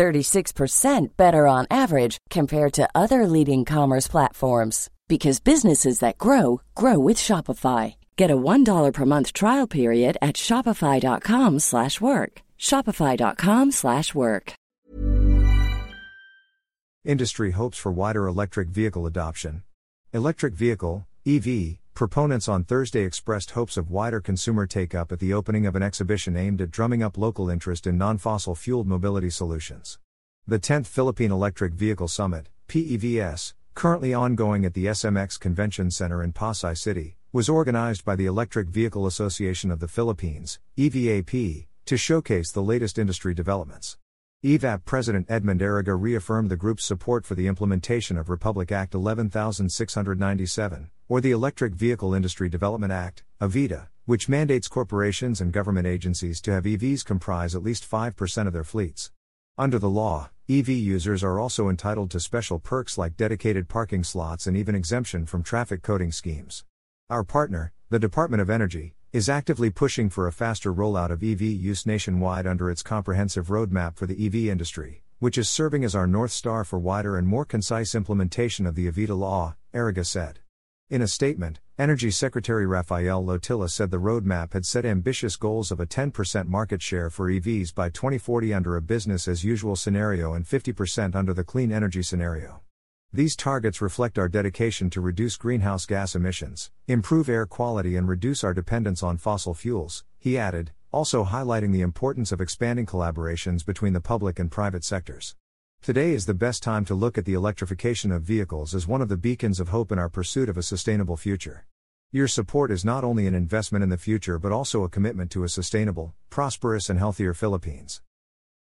36% better on average compared to other leading commerce platforms because businesses that grow grow with Shopify. Get a $1 per month trial period at shopify.com/work. shopify.com/work. Industry hopes for wider electric vehicle adoption. Electric vehicle EV proponents on Thursday expressed hopes of wider consumer take up at the opening of an exhibition aimed at drumming up local interest in non fossil fueled mobility solutions. The 10th Philippine Electric Vehicle Summit, PEVS, currently ongoing at the SMX Convention Center in Pasay City, was organized by the Electric Vehicle Association of the Philippines, EVAP, to showcase the latest industry developments. EVAP President Edmund Araga reaffirmed the group's support for the implementation of Republic Act 11697, or the Electric Vehicle Industry Development Act, EVIDA, which mandates corporations and government agencies to have EVs comprise at least 5% of their fleets. Under the law, EV users are also entitled to special perks like dedicated parking slots and even exemption from traffic coding schemes. Our partner, the Department of Energy, is actively pushing for a faster rollout of EV use nationwide under its comprehensive roadmap for the EV industry, which is serving as our North Star for wider and more concise implementation of the EVIDA law, Araga said. In a statement, Energy Secretary Raphael Lotilla said the roadmap had set ambitious goals of a 10% market share for EVs by 2040 under a business as usual scenario and 50% under the clean energy scenario. These targets reflect our dedication to reduce greenhouse gas emissions, improve air quality, and reduce our dependence on fossil fuels, he added, also highlighting the importance of expanding collaborations between the public and private sectors. Today is the best time to look at the electrification of vehicles as one of the beacons of hope in our pursuit of a sustainable future. Your support is not only an investment in the future but also a commitment to a sustainable, prosperous, and healthier Philippines.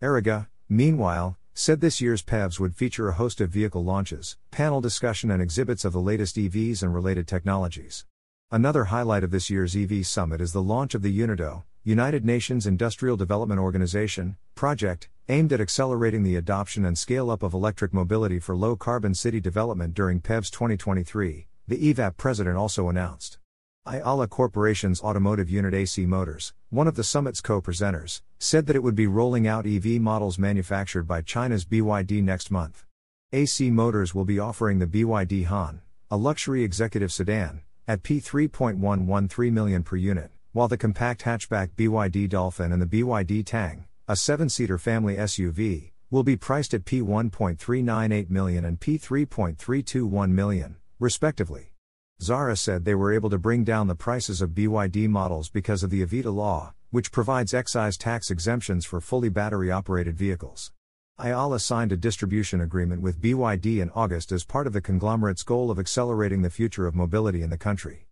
Araga, meanwhile, said this year's PEVS would feature a host of vehicle launches, panel discussion, and exhibits of the latest EVs and related technologies. Another highlight of this year's EV Summit is the launch of the UNIDO, United Nations Industrial Development Organization, project, aimed at accelerating the adoption and scale up of electric mobility for low carbon city development during PEVS 2023, the EVAP president also announced. Ayala Corporation's automotive unit AC Motors, one of the summit's co presenters, said that it would be rolling out EV models manufactured by China's BYD next month. AC Motors will be offering the BYD Han, a luxury executive sedan, at P3.113 million per unit, while the compact hatchback BYD Dolphin and the BYD Tang, a seven seater family SUV, will be priced at P1.398 million and P3.321 million, respectively. Zara said they were able to bring down the prices of BYD models because of the EVIDA law, which provides excise tax exemptions for fully battery operated vehicles. Ayala signed a distribution agreement with BYD in August as part of the conglomerate's goal of accelerating the future of mobility in the country.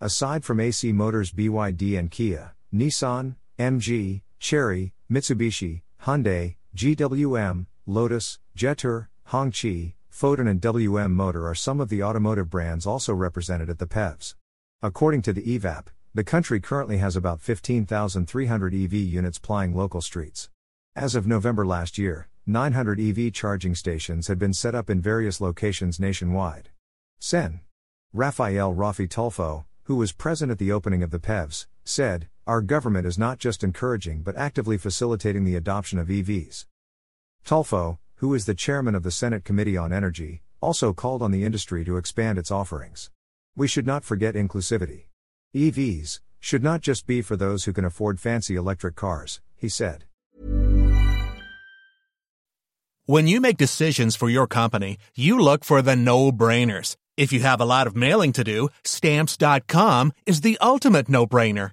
Aside from AC Motors, BYD, and Kia, Nissan, MG, Chery, Mitsubishi, Hyundai, GWM, Lotus, Jetour, Hongqi, Foton and WM Motor are some of the automotive brands also represented at the PEVs. According to the EVAP, the country currently has about 15,300 EV units plying local streets. As of November last year, 900 EV charging stations had been set up in various locations nationwide. Sen. Rafael Raffy Tulfo, who was present at the opening of the PEVs, said, Our government is not just encouraging but actively facilitating the adoption of EVs. Tulfo, who is the chairman of the Senate Committee on Energy, also called on the industry to expand its offerings. We should not forget inclusivity. EVs should not just be for those who can afford fancy electric cars, he said. When you make decisions for your company, you look for the no brainers. If you have a lot of mailing to do, stamps.com is the ultimate no brainer.